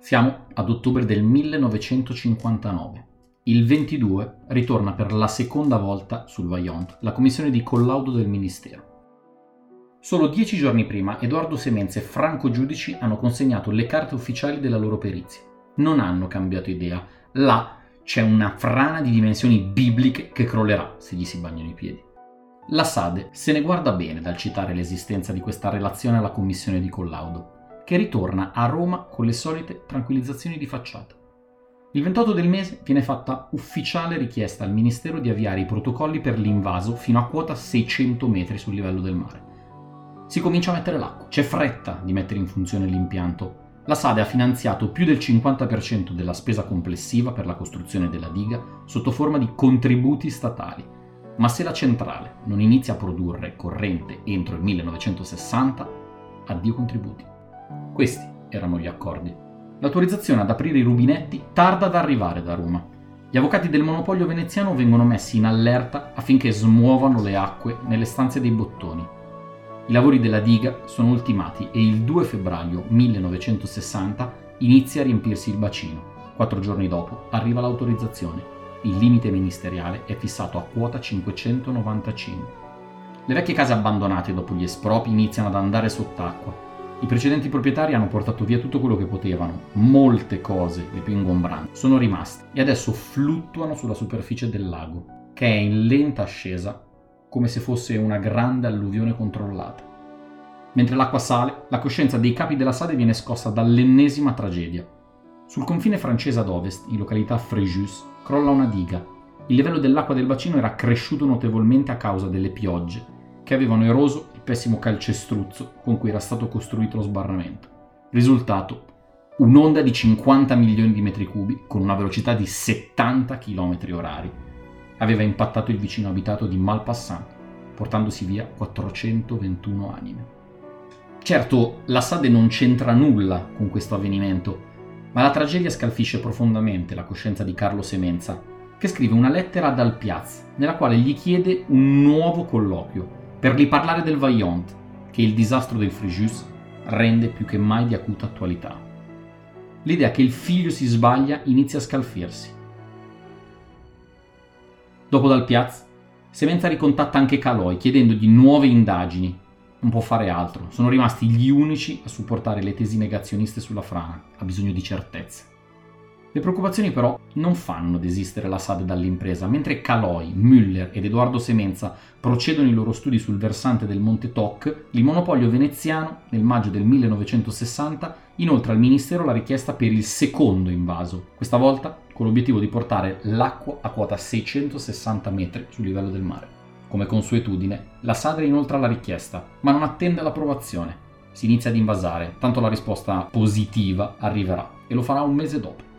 Siamo ad ottobre del 1959. Il 22 ritorna per la seconda volta sul Vaillant la commissione di collaudo del Ministero. Solo dieci giorni prima Edoardo Semenza e Franco Giudici hanno consegnato le carte ufficiali della loro perizia. Non hanno cambiato idea. Là c'è una frana di dimensioni bibliche che crollerà se gli si bagnano i piedi. La Sade se ne guarda bene dal citare l'esistenza di questa relazione alla commissione di collaudo, che ritorna a Roma con le solite tranquillizzazioni di facciata. Il 28 del mese viene fatta ufficiale richiesta al Ministero di avviare i protocolli per l'invaso fino a quota 600 metri sul livello del mare. Si comincia a mettere l'acqua, c'è fretta di mettere in funzione l'impianto la SADE ha finanziato più del 50% della spesa complessiva per la costruzione della diga sotto forma di contributi statali, ma se la centrale non inizia a produrre corrente entro il 1960, addio contributi. Questi erano gli accordi. L'autorizzazione ad aprire i rubinetti tarda ad arrivare da Roma. Gli avvocati del monopolio veneziano vengono messi in allerta affinché smuovano le acque nelle stanze dei bottoni i lavori della diga sono ultimati e il 2 febbraio 1960 inizia a riempirsi il bacino. Quattro giorni dopo arriva l'autorizzazione. Il limite ministeriale è fissato a quota 595. Le vecchie case abbandonate dopo gli espropri iniziano ad andare sott'acqua. I precedenti proprietari hanno portato via tutto quello che potevano, molte cose, le più ingombranti, sono rimaste e adesso fluttuano sulla superficie del lago, che è in lenta ascesa come se fosse una grande alluvione controllata. Mentre l'acqua sale, la coscienza dei capi della Sade viene scossa dall'ennesima tragedia. Sul confine francese ad ovest, in località Fréjus, crolla una diga. Il livello dell'acqua del bacino era cresciuto notevolmente a causa delle piogge, che avevano eroso pessimo calcestruzzo con cui era stato costruito lo sbarramento. Risultato, un'onda di 50 milioni di metri cubi con una velocità di 70 km orari aveva impattato il vicino abitato di Malpassant, portandosi via 421 anime. Certo, la Sade non c'entra nulla con questo avvenimento, ma la tragedia scalfisce profondamente la coscienza di Carlo Semenza, che scrive una lettera ad Alpiaz, nella quale gli chiede un nuovo colloquio per riparlare del Vaillant, che il disastro del Fréjus rende più che mai di acuta attualità. L'idea che il figlio si sbaglia inizia a scalfirsi Dopo dal Piaz, Semenza ricontatta anche Caloi chiedendogli nuove indagini. Non può fare altro, sono rimasti gli unici a supportare le tesi negazioniste sulla frana, ha bisogno di certezze. Le preoccupazioni però non fanno desistere la SAD dall'impresa, mentre Caloi, Müller ed Edoardo Semenza procedono i loro studi sul versante del Monte Toc, il monopolio veneziano, nel maggio del 1960, inoltra al Ministero la richiesta per il secondo invaso, questa volta con l'obiettivo di portare l'acqua a quota 660 metri sul livello del mare. Come consuetudine, la Sadre inoltra la richiesta, ma non attende l'approvazione. Si inizia ad invasare, tanto la risposta positiva arriverà e lo farà un mese dopo.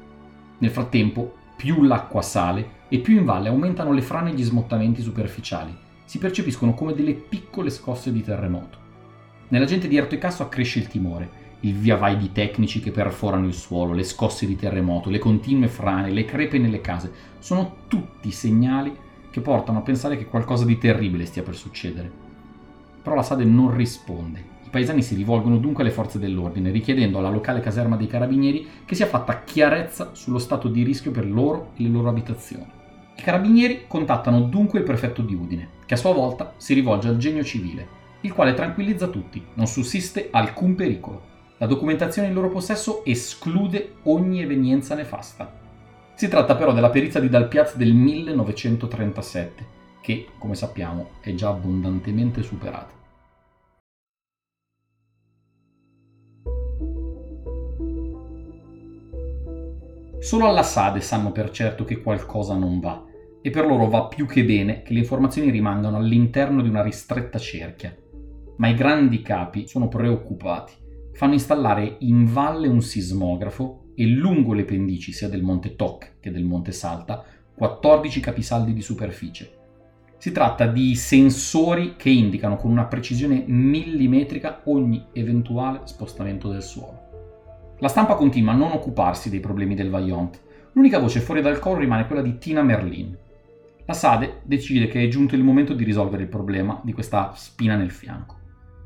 Nel frattempo, più l'acqua sale e più in valle aumentano le frane e gli smottamenti superficiali. Si percepiscono come delle piccole scosse di terremoto. Nella gente di Erto e Casso accresce il timore. Il via vai di tecnici che perforano il suolo, le scosse di terremoto, le continue frane, le crepe nelle case, sono tutti segnali che portano a pensare che qualcosa di terribile stia per succedere. Però la Sade non risponde paesani si rivolgono dunque alle forze dell'ordine, richiedendo alla locale caserma dei carabinieri che sia fatta chiarezza sullo stato di rischio per loro e le loro abitazioni. I carabinieri contattano dunque il prefetto di Udine, che a sua volta si rivolge al genio civile, il quale tranquillizza tutti, non sussiste alcun pericolo. La documentazione in loro possesso esclude ogni evenienza nefasta. Si tratta però della perizia di Dalpiaz del 1937, che, come sappiamo, è già abbondantemente superata. Solo alla Sade sanno per certo che qualcosa non va, e per loro va più che bene che le informazioni rimangano all'interno di una ristretta cerchia. Ma i grandi capi sono preoccupati. Fanno installare in valle un sismografo e lungo le pendici sia del Monte Toc che del Monte Salta 14 capisaldi di superficie. Si tratta di sensori che indicano con una precisione millimetrica ogni eventuale spostamento del suolo. La stampa continua a non occuparsi dei problemi del Vaillant. L'unica voce fuori dal coro rimane quella di Tina Merlin. La Sade decide che è giunto il momento di risolvere il problema di questa spina nel fianco.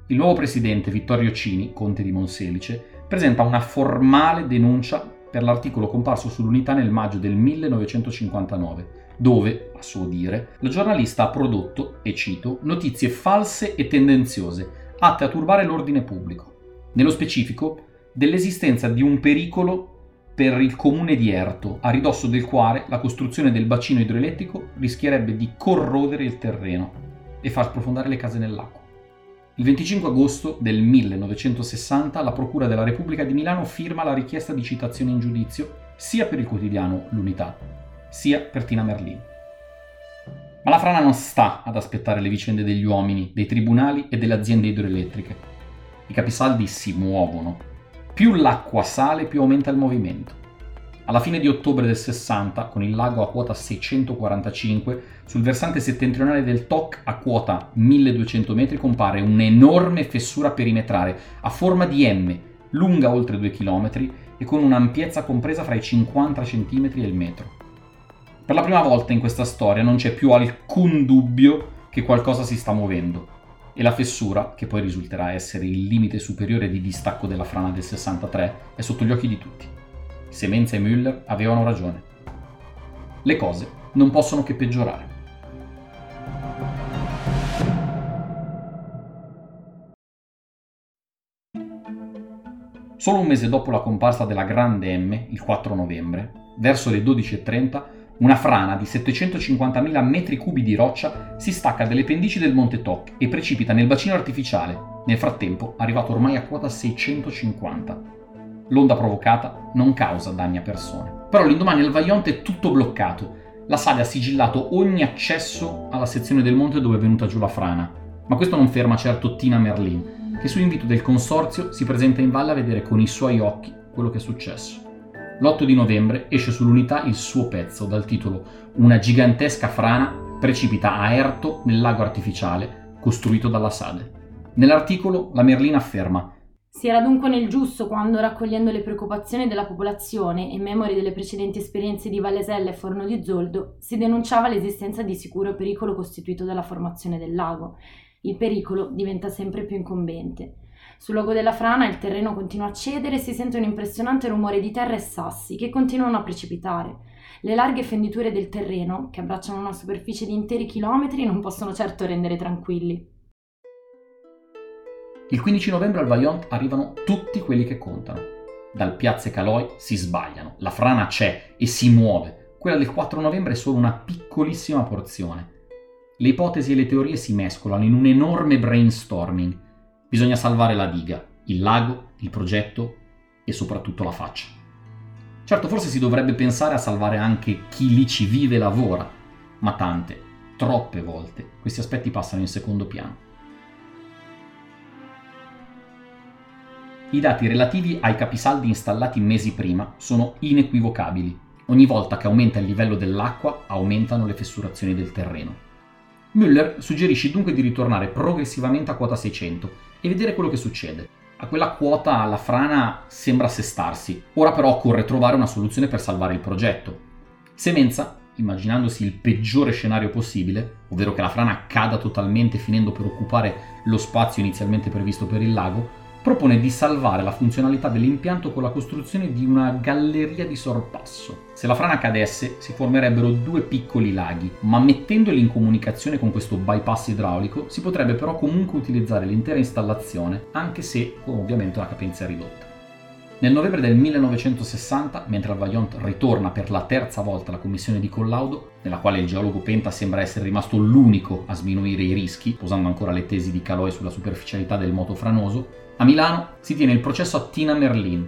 Il nuovo presidente, Vittorio Cini, conte di Monselice, presenta una formale denuncia per l'articolo comparso sull'unità nel maggio del 1959, dove, a suo dire, la giornalista ha prodotto, e cito, notizie false e tendenziose, atte a turbare l'ordine pubblico. Nello specifico, dell'esistenza di un pericolo per il comune di Erto, a ridosso del quale la costruzione del bacino idroelettrico rischierebbe di corrodere il terreno e far sprofondare le case nell'acqua. Il 25 agosto del 1960 la Procura della Repubblica di Milano firma la richiesta di citazione in giudizio sia per il quotidiano L'Unità, sia per Tina Merlin. Ma la frana non sta ad aspettare le vicende degli uomini, dei tribunali e delle aziende idroelettriche. I capisaldi si muovono più l'acqua sale, più aumenta il movimento. Alla fine di ottobre del 60, con il lago a quota 645, sul versante settentrionale del Toc a quota 1200 metri compare un'enorme fessura perimetrale a forma di M, lunga oltre 2 km e con un'ampiezza compresa fra i 50 cm e il metro. Per la prima volta in questa storia non c'è più alcun dubbio che qualcosa si sta muovendo e la fessura, che poi risulterà essere il limite superiore di distacco della frana del 63, è sotto gli occhi di tutti. Semenza e Müller avevano ragione. Le cose non possono che peggiorare. Solo un mese dopo la comparsa della Grande M, il 4 novembre, verso le 12.30, una frana di 750.000 metri cubi di roccia si stacca dalle pendici del Monte Toc e precipita nel bacino artificiale, nel frattempo arrivato ormai a quota 650. L'onda provocata non causa danni a persone. Però l'indomani al Vaillant è tutto bloccato. La SADE ha sigillato ogni accesso alla sezione del monte dove è venuta giù la frana. Ma questo non ferma certo Tina Merlin, che su invito del consorzio si presenta in valle a vedere con i suoi occhi quello che è successo. L'8 di novembre esce sull'unità il suo pezzo dal titolo Una gigantesca frana precipita a Erto nel lago artificiale costruito dalla Sade. Nell'articolo la Merlina afferma si era dunque nel giusto quando, raccogliendo le preoccupazioni della popolazione e memori delle precedenti esperienze di Vallesella e Forno di Zoldo, si denunciava l'esistenza di sicuro pericolo costituito dalla formazione del lago. Il pericolo diventa sempre più incombente. Sul luogo della frana il terreno continua a cedere e si sente un impressionante rumore di terra e sassi che continuano a precipitare. Le larghe fenditure del terreno, che abbracciano una superficie di interi chilometri, non possono certo rendere tranquilli. Il 15 novembre al Vaillant arrivano tutti quelli che contano. Dal piazze Caloi si sbagliano, la frana c'è e si muove. Quella del 4 novembre è solo una piccolissima porzione. Le ipotesi e le teorie si mescolano in un enorme brainstorming Bisogna salvare la diga, il lago, il progetto e soprattutto la faccia. Certo, forse si dovrebbe pensare a salvare anche chi lì ci vive e lavora, ma tante, troppe volte questi aspetti passano in secondo piano. I dati relativi ai capisaldi installati mesi prima sono inequivocabili. Ogni volta che aumenta il livello dell'acqua aumentano le fessurazioni del terreno. Müller suggerisce dunque di ritornare progressivamente a quota 600 e vedere quello che succede. A quella quota la frana sembra assestarsi, ora però occorre trovare una soluzione per salvare il progetto. Semenza, immaginandosi il peggiore scenario possibile, ovvero che la frana cada totalmente finendo per occupare lo spazio inizialmente previsto per il lago, propone di salvare la funzionalità dell'impianto con la costruzione di una galleria di sorpasso. Se la frana cadesse si formerebbero due piccoli laghi, ma mettendoli in comunicazione con questo bypass idraulico si potrebbe però comunque utilizzare l'intera installazione, anche se con ovviamente una capienza ridotta. Nel novembre del 1960, mentre il Vaillant ritorna per la terza volta alla commissione di collaudo, nella quale il geologo Penta sembra essere rimasto l'unico a sminuire i rischi, posando ancora le tesi di Caloi sulla superficialità del moto franoso, a Milano si tiene il processo a Tina Merlin.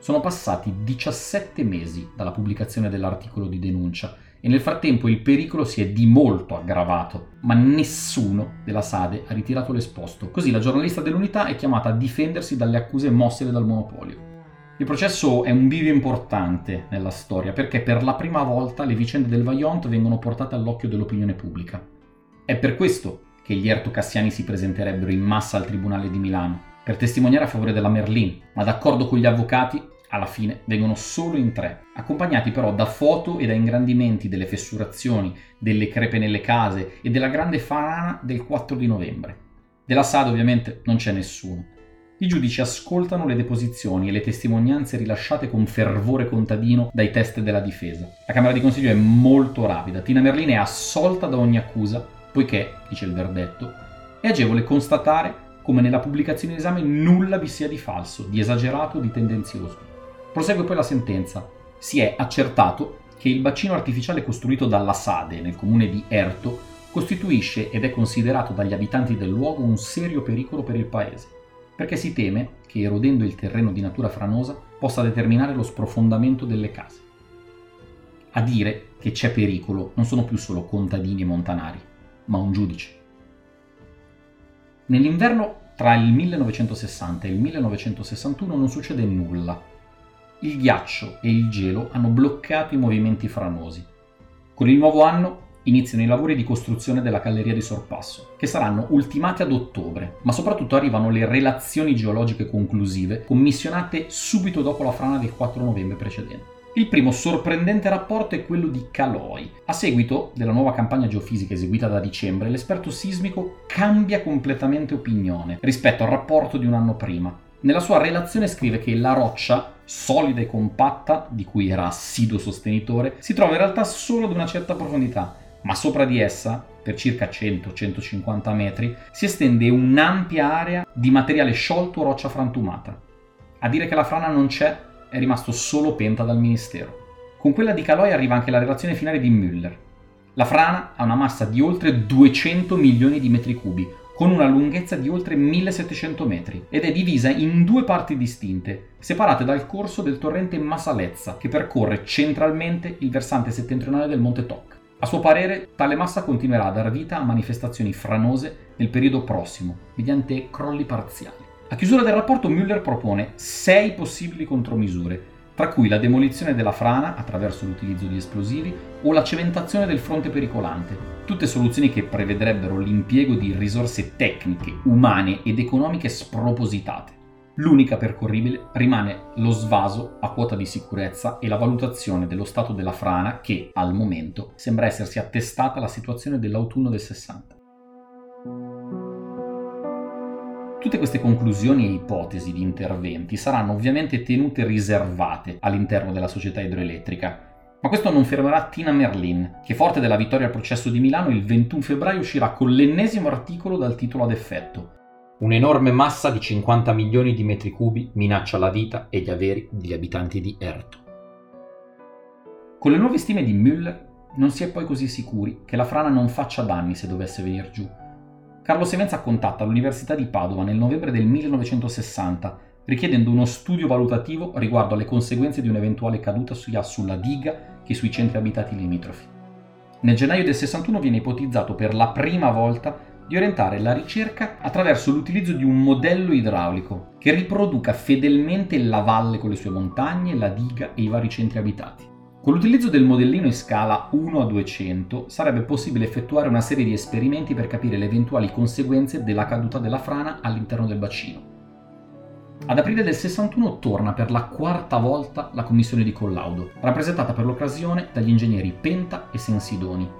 Sono passati 17 mesi dalla pubblicazione dell'articolo di denuncia e nel frattempo il pericolo si è di molto aggravato, ma nessuno della Sade ha ritirato l'esposto. Così la giornalista dell'unità è chiamata a difendersi dalle accuse mossele dal monopolio. Il processo è un bivio importante nella storia perché per la prima volta le vicende del Vaillant vengono portate all'occhio dell'opinione pubblica. È per questo che gli ertocassiani si presenterebbero in massa al Tribunale di Milano per testimoniare a favore della Merlin, ma d'accordo con gli avvocati alla fine vengono solo in tre, accompagnati però da foto e da ingrandimenti delle fessurazioni, delle crepe nelle case e della grande farana del 4 di novembre. Della SAD ovviamente non c'è nessuno. I giudici ascoltano le deposizioni e le testimonianze rilasciate con fervore contadino dai test della difesa. La Camera di Consiglio è molto rapida. Tina Merlin è assolta da ogni accusa, poiché, dice il verdetto, è agevole constatare come nella pubblicazione in esame nulla vi sia di falso, di esagerato o di tendenzioso. Prosegue poi la sentenza. Si è accertato che il bacino artificiale costruito dalla Sade nel comune di Erto costituisce ed è considerato dagli abitanti del luogo un serio pericolo per il paese perché si teme che erodendo il terreno di natura franosa possa determinare lo sprofondamento delle case. A dire che c'è pericolo non sono più solo contadini e montanari, ma un giudice. Nell'inverno tra il 1960 e il 1961 non succede nulla. Il ghiaccio e il gelo hanno bloccato i movimenti franosi. Con il nuovo anno iniziano i lavori di costruzione della galleria di sorpasso, che saranno ultimati ad ottobre, ma soprattutto arrivano le relazioni geologiche conclusive commissionate subito dopo la frana del 4 novembre precedente. Il primo sorprendente rapporto è quello di Caloi. A seguito della nuova campagna geofisica eseguita da dicembre, l'esperto sismico cambia completamente opinione rispetto al rapporto di un anno prima. Nella sua relazione scrive che la roccia, solida e compatta, di cui era assiduo sostenitore, si trova in realtà solo ad una certa profondità ma sopra di essa, per circa 100-150 metri, si estende un'ampia area di materiale sciolto o roccia frantumata. A dire che la frana non c'è è rimasto solo Penta dal Ministero. Con quella di Caloi arriva anche la relazione finale di Müller. La frana ha una massa di oltre 200 milioni di metri cubi, con una lunghezza di oltre 1700 metri, ed è divisa in due parti distinte, separate dal corso del torrente Masalezza, che percorre centralmente il versante settentrionale del Monte Toc. A suo parere, tale massa continuerà a dar vita a manifestazioni franose nel periodo prossimo, mediante crolli parziali. A chiusura del rapporto Müller propone sei possibili contromisure, tra cui la demolizione della frana attraverso l'utilizzo di esplosivi o la cementazione del fronte pericolante, tutte soluzioni che prevedrebbero l'impiego di risorse tecniche, umane ed economiche spropositate. L'unica percorribile rimane lo svaso a quota di sicurezza e la valutazione dello stato della frana che, al momento, sembra essersi attestata alla situazione dell'autunno del 60. Tutte queste conclusioni e ipotesi di interventi saranno ovviamente tenute riservate all'interno della società idroelettrica, ma questo non fermerà Tina Merlin, che forte della vittoria al processo di Milano il 21 febbraio uscirà con l'ennesimo articolo dal titolo ad effetto Un'enorme massa di 50 milioni di metri cubi minaccia la vita e gli averi degli abitanti di Erto. Con le nuove stime di Müller non si è poi così sicuri che la frana non faccia danni se dovesse venire giù. Carlo Semenza contatta l'Università di Padova nel novembre del 1960 richiedendo uno studio valutativo riguardo alle conseguenze di un'eventuale caduta sia sulla diga che sui centri abitati limitrofi. Nel gennaio del 61 viene ipotizzato per la prima volta di orientare la ricerca attraverso l'utilizzo di un modello idraulico che riproduca fedelmente la valle con le sue montagne, la diga e i vari centri abitati. Con l'utilizzo del modellino in scala 1 a 200 sarebbe possibile effettuare una serie di esperimenti per capire le eventuali conseguenze della caduta della frana all'interno del bacino. Ad aprile del 61 torna per la quarta volta la commissione di collaudo, rappresentata per l'occasione dagli ingegneri Penta e Sensidoni,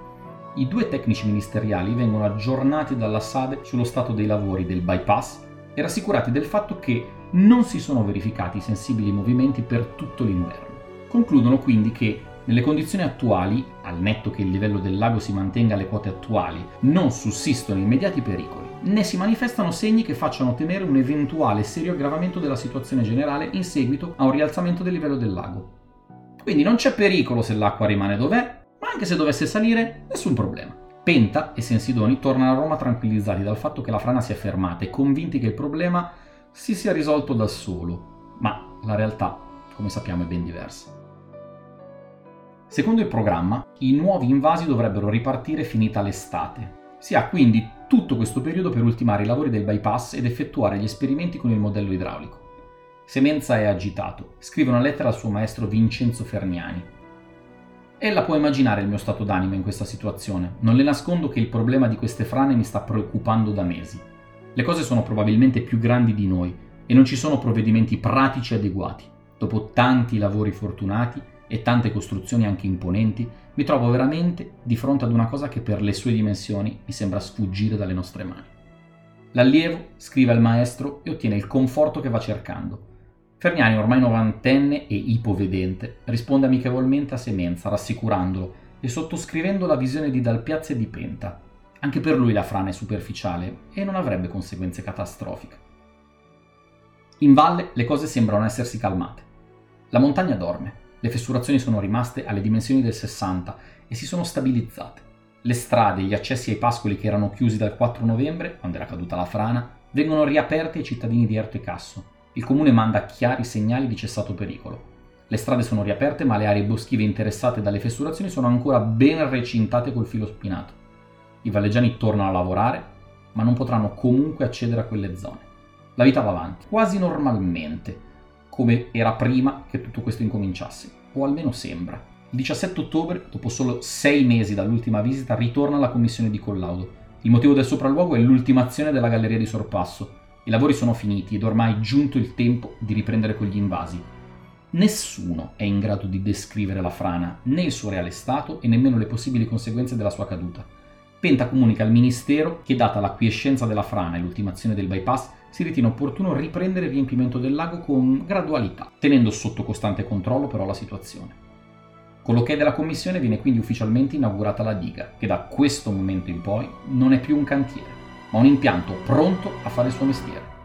i due tecnici ministeriali vengono aggiornati dalla SADE sullo stato dei lavori del bypass e rassicurati del fatto che non si sono verificati sensibili movimenti per tutto l'inverno. Concludono quindi che nelle condizioni attuali, al netto che il livello del lago si mantenga alle quote attuali, non sussistono immediati pericoli, né si manifestano segni che facciano temere un eventuale serio aggravamento della situazione generale in seguito a un rialzamento del livello del lago. Quindi non c'è pericolo se l'acqua rimane dov'è, anche se dovesse salire, nessun problema. Penta e Sensidoni tornano a Roma tranquillizzati dal fatto che la frana si è fermata e convinti che il problema si sia risolto da solo, ma la realtà, come sappiamo, è ben diversa. Secondo il programma, i nuovi invasi dovrebbero ripartire finita l'estate. Si ha quindi tutto questo periodo per ultimare i lavori del bypass ed effettuare gli esperimenti con il modello idraulico. Semenza è agitato, scrive una lettera al suo maestro Vincenzo Ferniani, Ella può immaginare il mio stato d'animo in questa situazione. Non le nascondo che il problema di queste frane mi sta preoccupando da mesi. Le cose sono probabilmente più grandi di noi e non ci sono provvedimenti pratici adeguati. Dopo tanti lavori fortunati e tante costruzioni anche imponenti, mi trovo veramente di fronte ad una cosa che per le sue dimensioni mi sembra sfuggire dalle nostre mani. L'allievo scrive al maestro e ottiene il conforto che va cercando. Ferniani, ormai novantenne e ipovedente, risponde amichevolmente a Semenza, rassicurandolo e sottoscrivendo la visione di Dalpiazzi e di Penta. Anche per lui la frana è superficiale e non avrebbe conseguenze catastrofiche. In valle le cose sembrano essersi calmate. La montagna dorme, le fessurazioni sono rimaste alle dimensioni del 60 e si sono stabilizzate. Le strade e gli accessi ai pascoli che erano chiusi dal 4 novembre, quando era caduta la frana, vengono riaperti ai cittadini di Erto e Casso. Il comune manda chiari segnali di cessato pericolo. Le strade sono riaperte, ma le aree boschive interessate dalle fessurazioni sono ancora ben recintate col filo spinato. I valleggiani tornano a lavorare, ma non potranno comunque accedere a quelle zone. La vita va avanti, quasi normalmente, come era prima che tutto questo incominciasse, o almeno sembra. Il 17 ottobre, dopo solo sei mesi dall'ultima visita, ritorna alla commissione di collaudo. Il motivo del sopralluogo è l'ultimazione della galleria di sorpasso. I lavori sono finiti ed ormai giunto il tempo di riprendere con gli invasi. Nessuno è in grado di descrivere la frana, né il suo reale stato e nemmeno le possibili conseguenze della sua caduta. Penta comunica al Ministero che, data l'acquiescenza della frana e l'ultimazione del bypass, si ritiene opportuno riprendere il riempimento del lago con gradualità, tenendo sotto costante controllo però la situazione. Con l'ok della commissione viene quindi ufficialmente inaugurata la diga, che da questo momento in poi non è più un cantiere, ma un impianto pronto a fare il suo mestiere.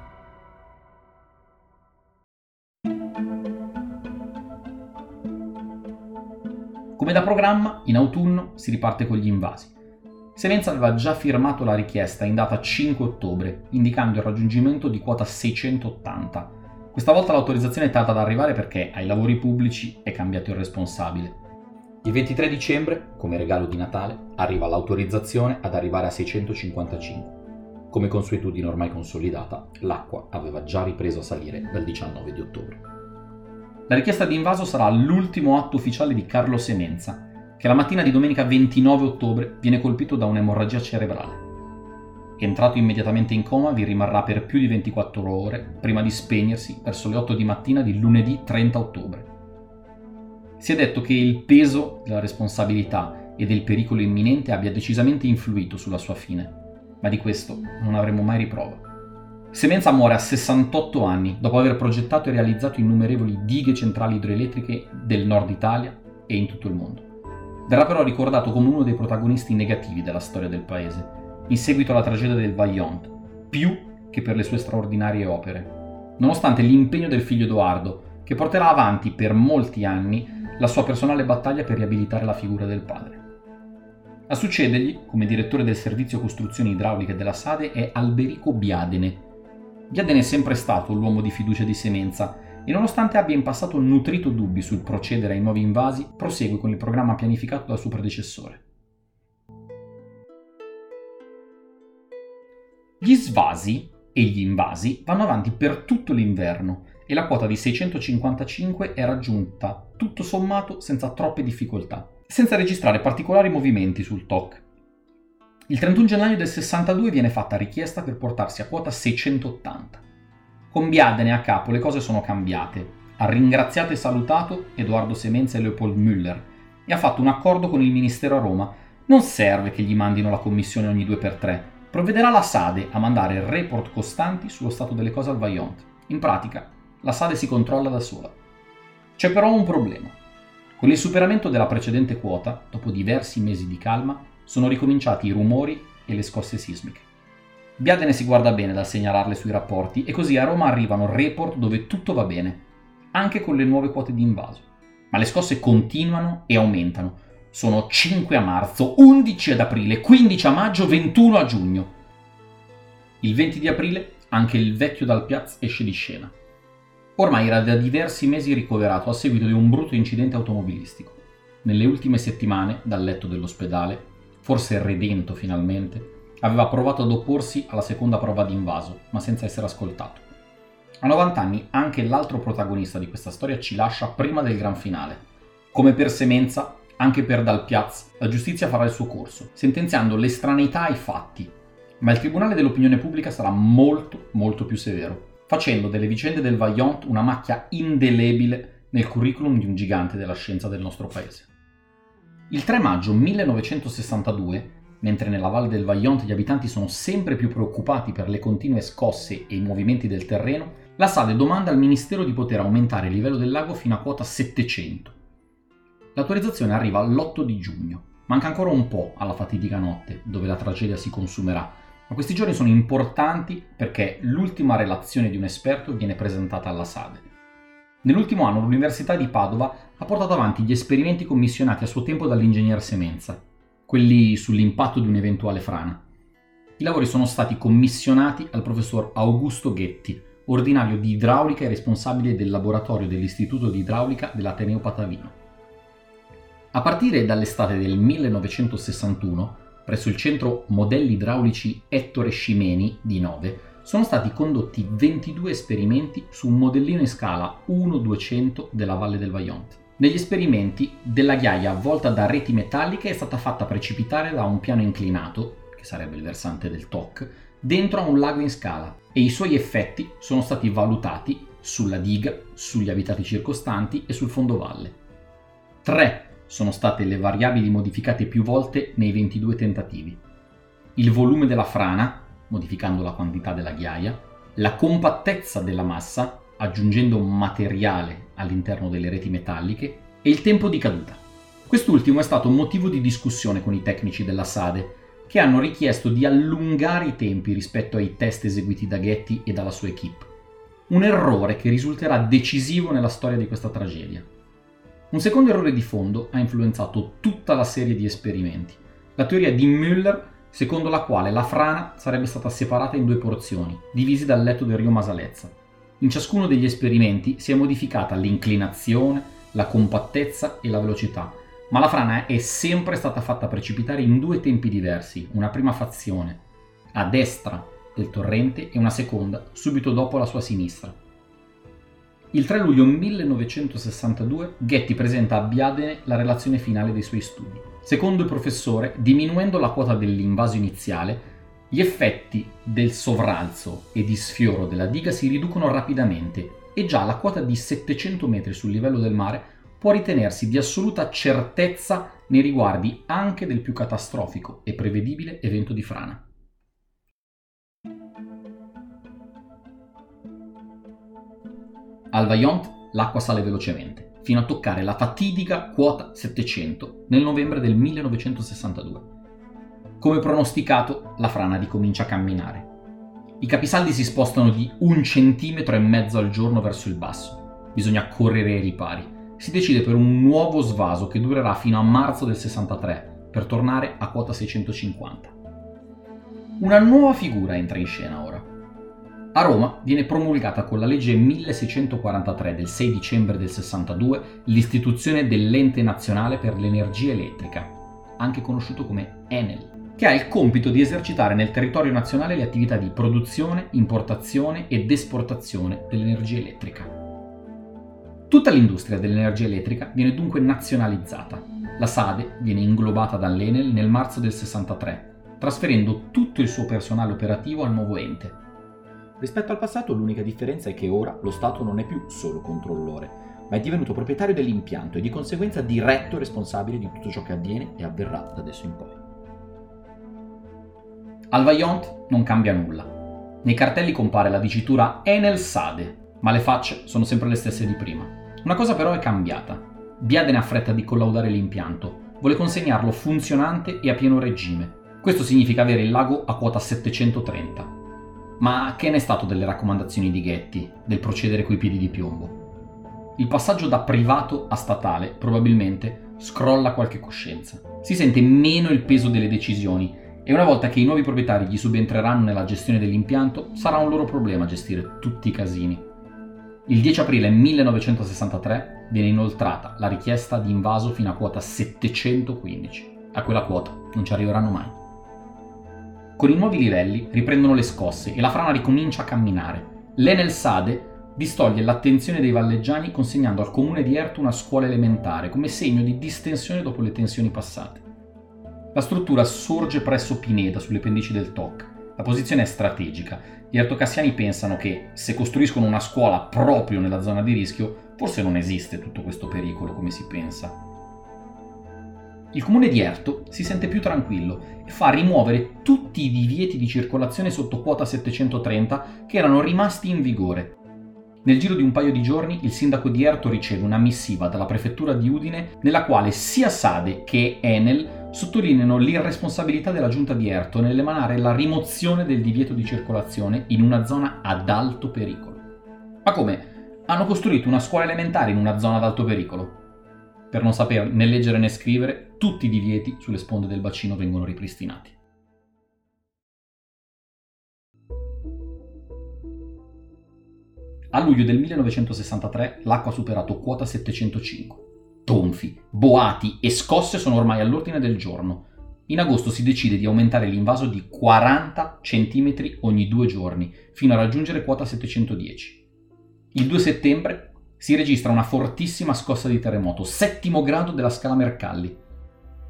Come da programma, in autunno si riparte con gli invasi. Semenza aveva già firmato la richiesta in data 5 ottobre, indicando il raggiungimento di quota 680. Questa volta l'autorizzazione è tarda ad arrivare perché ai lavori pubblici è cambiato il responsabile. Il 23 dicembre, come regalo di Natale, arriva l'autorizzazione ad arrivare a 655. Come consuetudine ormai consolidata, l'acqua aveva già ripreso a salire dal 19 di ottobre. La richiesta di invaso sarà l'ultimo atto ufficiale di Carlo Semenza, che la mattina di domenica 29 ottobre viene colpito da un'emorragia cerebrale. Entrato immediatamente in coma, vi rimarrà per più di 24 ore prima di spegnersi verso le 8 di mattina di lunedì 30 ottobre. Si è detto che il peso della responsabilità e del pericolo imminente abbia decisamente influito sulla sua fine, ma di questo non avremo mai riprova. Semenza muore a 68 anni dopo aver progettato e realizzato innumerevoli dighe centrali idroelettriche del nord Italia e in tutto il mondo. Verrà però ricordato come uno dei protagonisti negativi della storia del paese, in seguito alla tragedia del Vaillant, più che per le sue straordinarie opere, nonostante l'impegno del figlio Edoardo, che porterà avanti per molti anni la sua personale battaglia per riabilitare la figura del padre. A succedergli, come direttore del servizio costruzioni idrauliche della Sade, è Alberico Biadene. Biadene è sempre stato l'uomo di fiducia di Semenza e nonostante abbia in passato nutrito dubbi sul procedere ai nuovi invasi, prosegue con il programma pianificato dal suo predecessore. Gli svasi e gli invasi vanno avanti per tutto l'inverno e la quota di 655 è raggiunta tutto sommato senza troppe difficoltà, senza registrare particolari movimenti sul TOC. Il 31 gennaio del 62 viene fatta richiesta per portarsi a quota 680. Con Biadene a capo le cose sono cambiate. Ha ringraziato e salutato Edoardo Semenza e Leopold Müller e ha fatto un accordo con il Ministero a Roma. Non serve che gli mandino la commissione ogni due per tre. Provvederà la Sade a mandare report costanti sullo stato delle cose al Vaillant. In pratica, la Sade si controlla da sola. C'è però un problema. Con il superamento della precedente quota, dopo diversi mesi di calma, sono ricominciati i rumori e le scosse sismiche. Biadene si guarda bene dal segnalarle sui rapporti e così a Roma arrivano report dove tutto va bene, anche con le nuove quote di invaso. Ma le scosse continuano e aumentano. Sono 5 a marzo, 11 ad aprile, 15 a maggio, 21 a giugno. Il 20 di aprile anche il vecchio dal Piaz esce di scena. Ormai era da diversi mesi ricoverato a seguito di un brutto incidente automobilistico. Nelle ultime settimane, dal letto dell'ospedale, forse redento finalmente, aveva provato ad opporsi alla seconda prova di invaso, ma senza essere ascoltato. A 90 anni anche l'altro protagonista di questa storia ci lascia prima del gran finale. Come per Semenza, anche per Dal Piaz, la giustizia farà il suo corso, sentenziando l'estraneità ai fatti, ma il Tribunale dell'Opinione Pubblica sarà molto, molto più severo facendo delle vicende del Vaillant una macchia indelebile nel curriculum di un gigante della scienza del nostro paese. Il 3 maggio 1962, mentre nella Valle del Vaillant gli abitanti sono sempre più preoccupati per le continue scosse e i movimenti del terreno, la SADE domanda al Ministero di poter aumentare il livello del lago fino a quota 700. L'autorizzazione arriva l'8 di giugno. Manca ancora un po' alla fatidica notte, dove la tragedia si consumerà, ma questi giorni sono importanti perché l'ultima relazione di un esperto viene presentata alla SADE. Nell'ultimo anno l'Università di Padova ha portato avanti gli esperimenti commissionati a suo tempo dall'ingegner Semenza, quelli sull'impatto di un'eventuale frana. I lavori sono stati commissionati al professor Augusto Ghetti, ordinario di idraulica e responsabile del laboratorio dell'Istituto di Idraulica dell'Ateneo Patavino. A partire dall'estate del 1961, presso il centro Modelli Idraulici Ettore Scimeni di Nove, sono stati condotti 22 esperimenti su un modellino in scala 1-200 della Valle del Vaillant. Negli esperimenti, della ghiaia avvolta da reti metalliche è stata fatta precipitare da un piano inclinato, che sarebbe il versante del TOC, dentro a un lago in scala e i suoi effetti sono stati valutati sulla diga, sugli abitati circostanti e sul fondovalle. Tre sono state le variabili modificate più volte nei 22 tentativi. Il volume della frana, modificando la quantità della ghiaia, la compattezza della massa, aggiungendo materiale all'interno delle reti metalliche, e il tempo di caduta. Quest'ultimo è stato motivo di discussione con i tecnici della SADE, che hanno richiesto di allungare i tempi rispetto ai test eseguiti da Getty e dalla sua equip. Un errore che risulterà decisivo nella storia di questa tragedia. Un secondo errore di fondo ha influenzato tutta la serie di esperimenti. La teoria di Müller, secondo la quale la frana sarebbe stata separata in due porzioni, divisi dal letto del rio Masalezza. In ciascuno degli esperimenti si è modificata l'inclinazione, la compattezza e la velocità, ma la frana è sempre stata fatta precipitare in due tempi diversi, una prima fazione a destra del torrente e una seconda subito dopo la sua sinistra. Il 3 luglio 1962 Getty presenta a Biadene la relazione finale dei suoi studi. Secondo il professore, diminuendo la quota dell'invaso iniziale, gli effetti del sovralzo e di sfioro della diga si riducono rapidamente e già la quota di 700 metri sul livello del mare può ritenersi di assoluta certezza nei riguardi anche del più catastrofico e prevedibile evento di frana. Al Vaillant l'acqua sale velocemente, fino a toccare la fatidica quota 700 nel novembre del 1962. Come pronosticato, la frana ricomincia a camminare. I capisaldi si spostano di un centimetro e mezzo al giorno verso il basso. Bisogna correre ai ripari. Si decide per un nuovo svaso che durerà fino a marzo del 63, per tornare a quota 650. Una nuova figura entra in scena ora. A Roma viene promulgata con la legge 1643 del 6 dicembre del 62 l'istituzione dell'Ente Nazionale per l'Energia Elettrica, anche conosciuto come Enel, che ha il compito di esercitare nel territorio nazionale le attività di produzione, importazione ed esportazione dell'energia elettrica. Tutta l'industria dell'energia elettrica viene dunque nazionalizzata. La SADE viene inglobata dall'Enel nel marzo del 63, trasferendo tutto il suo personale operativo al nuovo ente, Rispetto al passato l'unica differenza è che ora lo Stato non è più solo controllore, ma è divenuto proprietario dell'impianto e di conseguenza diretto responsabile di tutto ciò che avviene e avverrà da adesso in poi. Al Vaillant non cambia nulla. Nei cartelli compare la dicitura Enel Sade, ma le facce sono sempre le stesse di prima. Una cosa però è cambiata. Biadene ha fretta di collaudare l'impianto, vuole consegnarlo funzionante e a pieno regime. Questo significa avere il lago a quota 730, ma che ne è stato delle raccomandazioni di Getty, del procedere coi piedi di piombo? Il passaggio da privato a statale probabilmente scrolla qualche coscienza. Si sente meno il peso delle decisioni e una volta che i nuovi proprietari gli subentreranno nella gestione dell'impianto, sarà un loro problema gestire tutti i casini. Il 10 aprile 1963 viene inoltrata la richiesta di invaso fino a quota 715. A quella quota non ci arriveranno mai. Con i nuovi livelli riprendono le scosse e la frana ricomincia a camminare. L'Enel Sade distoglie l'attenzione dei valleggiani consegnando al comune di Erto una scuola elementare come segno di distensione dopo le tensioni passate. La struttura sorge presso Pineda sulle pendici del TOC. La posizione è strategica. Gli ertocassiani pensano che se costruiscono una scuola proprio nella zona di rischio, forse non esiste tutto questo pericolo come si pensa. Il comune di Erto si sente più tranquillo e fa rimuovere tutti i divieti di circolazione sotto quota 730 che erano rimasti in vigore. Nel giro di un paio di giorni il sindaco di Erto riceve una missiva dalla prefettura di Udine nella quale sia Sade che Enel sottolineano l'irresponsabilità della giunta di Erto nell'emanare la rimozione del divieto di circolazione in una zona ad alto pericolo. Ma come? Hanno costruito una scuola elementare in una zona ad alto pericolo? Per non saper né leggere né scrivere, tutti i divieti sulle sponde del bacino vengono ripristinati. A luglio del 1963 l'acqua ha superato quota 705. Tonfi, boati e scosse sono ormai all'ordine del giorno. In agosto si decide di aumentare l'invaso di 40 cm ogni due giorni, fino a raggiungere quota 710. Il 2 settembre si registra una fortissima scossa di terremoto, settimo grado della scala Mercalli.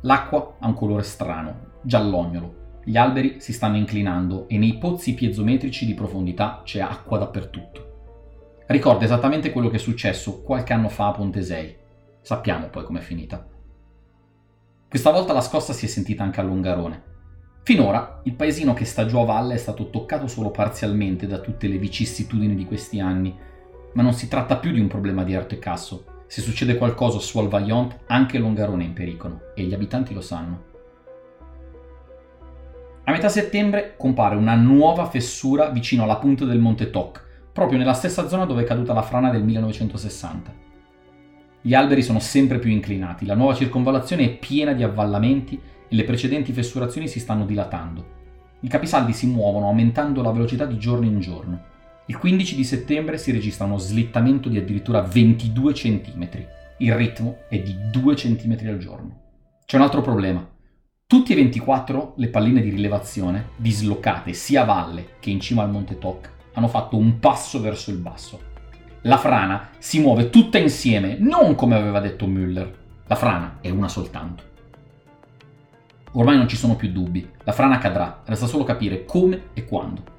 L'acqua ha un colore strano, giallognolo. Gli alberi si stanno inclinando e nei pozzi piezometrici di profondità c'è acqua dappertutto. Ricorda esattamente quello che è successo qualche anno fa a Pontesei. Sappiamo poi com'è finita. Questa volta la scossa si è sentita anche a Longarone. Finora il paesino che sta giù a valle è stato toccato solo parzialmente da tutte le vicissitudini di questi anni ma non si tratta più di un problema di Arte Casso. Se succede qualcosa su Al Vaillant, anche Longarone è in pericolo, e gli abitanti lo sanno. A metà settembre compare una nuova fessura vicino alla punta del Monte Toc, proprio nella stessa zona dove è caduta la frana del 1960. Gli alberi sono sempre più inclinati, la nuova circonvallazione è piena di avvallamenti e le precedenti fessurazioni si stanno dilatando. I capisaldi si muovono aumentando la velocità di giorno in giorno. Il 15 di settembre si registra uno slittamento di addirittura 22 cm. Il ritmo è di 2 cm al giorno. C'è un altro problema. Tutti e 24 le palline di rilevazione, dislocate sia a valle che in cima al Monte Toc, hanno fatto un passo verso il basso. La frana si muove tutta insieme, non come aveva detto Müller. La frana è una soltanto. Ormai non ci sono più dubbi, la frana cadrà, resta solo capire come e quando.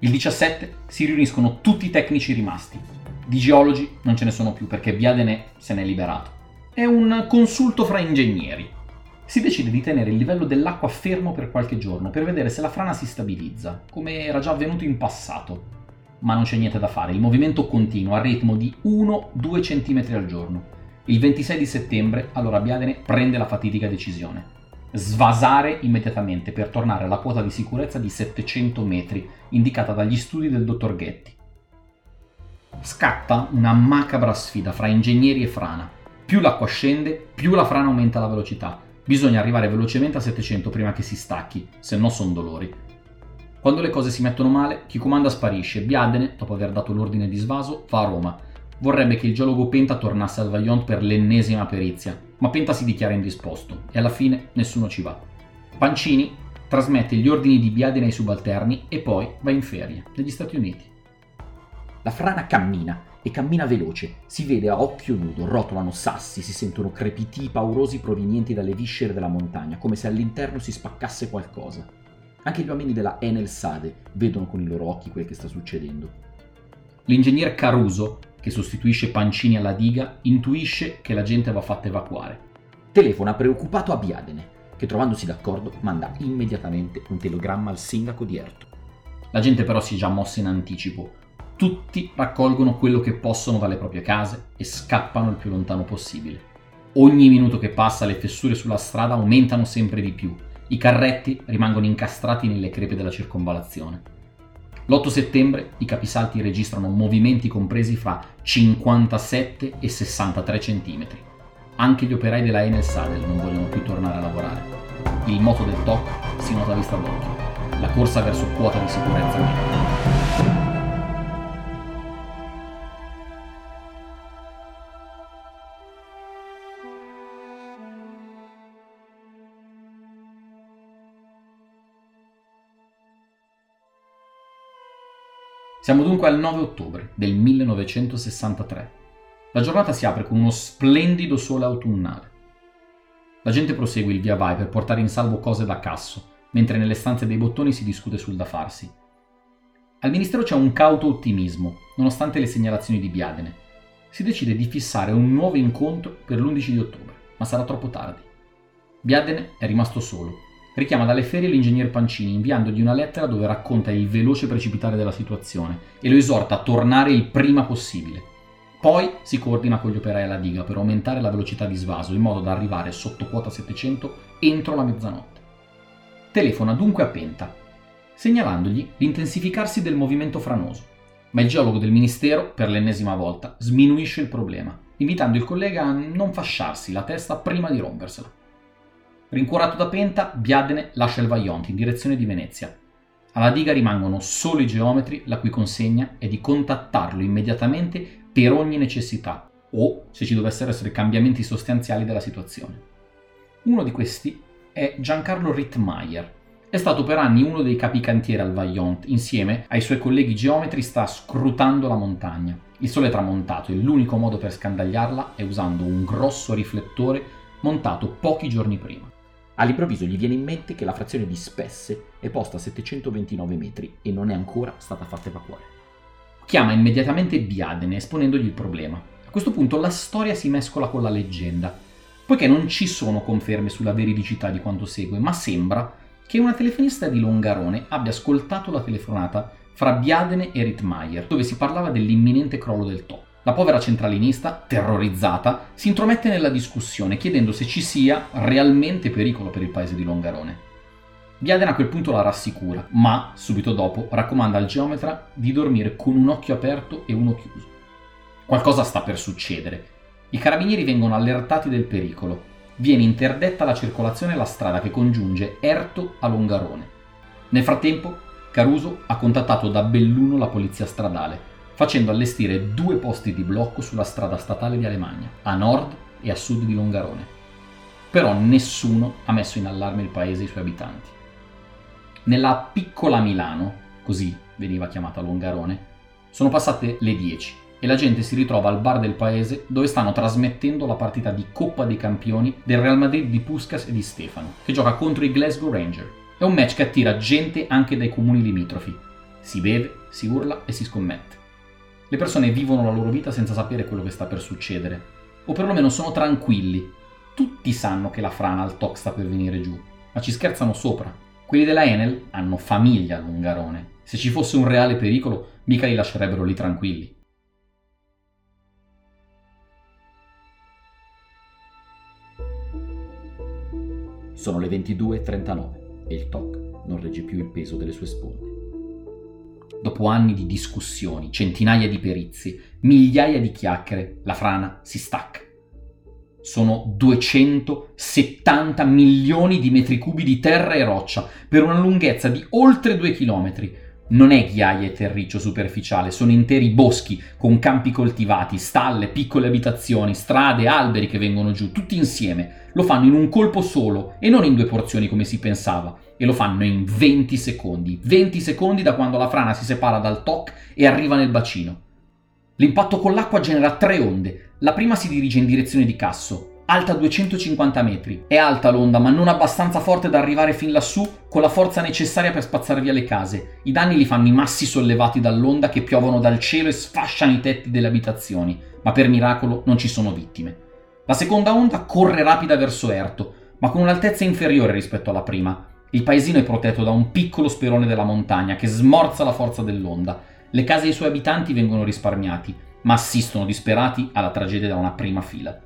Il 17 si riuniscono tutti i tecnici rimasti. Di geologi non ce ne sono più perché Biadene se n'è liberato. È un consulto fra ingegneri. Si decide di tenere il livello dell'acqua fermo per qualche giorno per vedere se la frana si stabilizza, come era già avvenuto in passato. Ma non c'è niente da fare, il movimento continua a ritmo di 1-2 cm al giorno. Il 26 di settembre, allora Biadene prende la fatidica decisione svasare immediatamente per tornare alla quota di sicurezza di 700 metri indicata dagli studi del dottor Getty. Scatta una macabra sfida fra ingegneri e frana. Più l'acqua scende, più la frana aumenta la velocità. Bisogna arrivare velocemente a 700 prima che si stacchi, se no sono dolori. Quando le cose si mettono male, chi comanda sparisce. Biadene, dopo aver dato l'ordine di svaso, va a Roma. Vorrebbe che il geologo Penta tornasse al Vaillant per l'ennesima perizia, ma Penta si dichiara indisposto e alla fine nessuno ci va. Pancini trasmette gli ordini di Biadene ai subalterni e poi va in ferie negli Stati Uniti. La frana cammina e cammina veloce, si vede a occhio nudo, rotolano sassi, si sentono crepiti paurosi provenienti dalle viscere della montagna, come se all'interno si spaccasse qualcosa. Anche gli uomini della Enel Sade vedono con i loro occhi quel che sta succedendo. L'ingegner Caruso che sostituisce Pancini alla diga, intuisce che la gente va fatta evacuare. Telefona preoccupato a Biadene, che trovandosi d'accordo manda immediatamente un telegramma al sindaco di Erto. La gente però si è già mossa in anticipo. Tutti raccolgono quello che possono dalle proprie case e scappano il più lontano possibile. Ogni minuto che passa le fessure sulla strada aumentano sempre di più. I carretti rimangono incastrati nelle crepe della circonvalazione. L'8 settembre i capisalti registrano movimenti compresi fra 57 e 63 cm. Anche gli operai della Enel Sadel non vogliono più tornare a lavorare. Il moto del TOC si nota a vista d'occhio. La corsa verso quota di sicurezza minima. Siamo dunque al 9 ottobre del 1963. La giornata si apre con uno splendido sole autunnale. La gente prosegue il via vai per portare in salvo cose da casso, mentre nelle stanze dei bottoni si discute sul da farsi. Al ministero c'è un cauto ottimismo, nonostante le segnalazioni di Biadene. Si decide di fissare un nuovo incontro per l'11 di ottobre, ma sarà troppo tardi. Biadene è rimasto solo. Richiama dalle ferie l'ingegner Pancini inviandogli una lettera dove racconta il veloce precipitare della situazione e lo esorta a tornare il prima possibile. Poi si coordina con gli operai alla diga per aumentare la velocità di svaso in modo da arrivare sotto quota 700 entro la mezzanotte. Telefona dunque a Penta, segnalandogli l'intensificarsi del movimento franoso. Ma il geologo del ministero, per l'ennesima volta, sminuisce il problema, invitando il collega a non fasciarsi la testa prima di rompersela. Rincuorato da Penta, Biadene lascia il Vaionti in direzione di Venezia. Alla diga rimangono solo i geometri, la cui consegna è di contattarlo immediatamente per ogni necessità o se ci dovessero essere cambiamenti sostanziali della situazione. Uno di questi è Giancarlo Rittmeier. È stato per anni uno dei capicantieri al Vaillant, insieme ai suoi colleghi geometri sta scrutando la montagna. Il sole è tramontato e l'unico modo per scandagliarla è usando un grosso riflettore montato pochi giorni prima. All'improvviso gli viene in mente che la frazione di Spesse è posta a 729 metri e non è ancora stata fatta evacuare. Chiama immediatamente Biadene esponendogli il problema. A questo punto la storia si mescola con la leggenda, poiché non ci sono conferme sulla veridicità di quanto segue, ma sembra che una telefonista di Longarone abbia ascoltato la telefonata fra Biadene e Rittmeier, dove si parlava dell'imminente crollo del To. La povera centralinista, terrorizzata, si intromette nella discussione chiedendo se ci sia realmente pericolo per il paese di Longarone. Biaden a quel punto la rassicura, ma subito dopo raccomanda al geometra di dormire con un occhio aperto e uno chiuso. Qualcosa sta per succedere. I carabinieri vengono allertati del pericolo. Viene interdetta la circolazione e la strada che congiunge Erto a Longarone. Nel frattempo, Caruso ha contattato da Belluno la polizia stradale facendo allestire due posti di blocco sulla strada statale di Alemagna, a nord e a sud di Longarone. Però nessuno ha messo in allarme il paese e i suoi abitanti. Nella piccola Milano, così veniva chiamata Longarone, sono passate le 10 e la gente si ritrova al bar del paese dove stanno trasmettendo la partita di Coppa dei Campioni del Real Madrid di Puskas e di Stefano, che gioca contro i Glasgow Ranger. È un match che attira gente anche dai comuni limitrofi. Si beve, si urla e si scommette. Le persone vivono la loro vita senza sapere quello che sta per succedere, o perlomeno sono tranquilli. Tutti sanno che la frana al TOC sta per venire giù, ma ci scherzano sopra. Quelli della Enel hanno famiglia a Lungarone. Se ci fosse un reale pericolo, mica li lascerebbero lì tranquilli. Sono le 22.39 e il TOC non regge più il peso delle sue sponde. Dopo anni di discussioni, centinaia di perizie, migliaia di chiacchiere, la frana si stacca. Sono 270 milioni di metri cubi di terra e roccia per una lunghezza di oltre 2 chilometri. Non è ghiaia e terriccio superficiale, sono interi boschi con campi coltivati, stalle, piccole abitazioni, strade, alberi che vengono giù, tutti insieme. Lo fanno in un colpo solo e non in due porzioni come si pensava e lo fanno in 20 secondi. 20 secondi da quando la frana si separa dal TOC e arriva nel bacino. L'impatto con l'acqua genera tre onde. La prima si dirige in direzione di Casso, alta 250 metri. È alta l'onda, ma non abbastanza forte da arrivare fin lassù con la forza necessaria per spazzare via le case. I danni li fanno i massi sollevati dall'onda che piovono dal cielo e sfasciano i tetti delle abitazioni, ma per miracolo non ci sono vittime. La seconda onda corre rapida verso Erto, ma con un'altezza inferiore rispetto alla prima, il paesino è protetto da un piccolo sperone della montagna che smorza la forza dell'onda. Le case dei suoi abitanti vengono risparmiati, ma assistono disperati alla tragedia da una prima fila.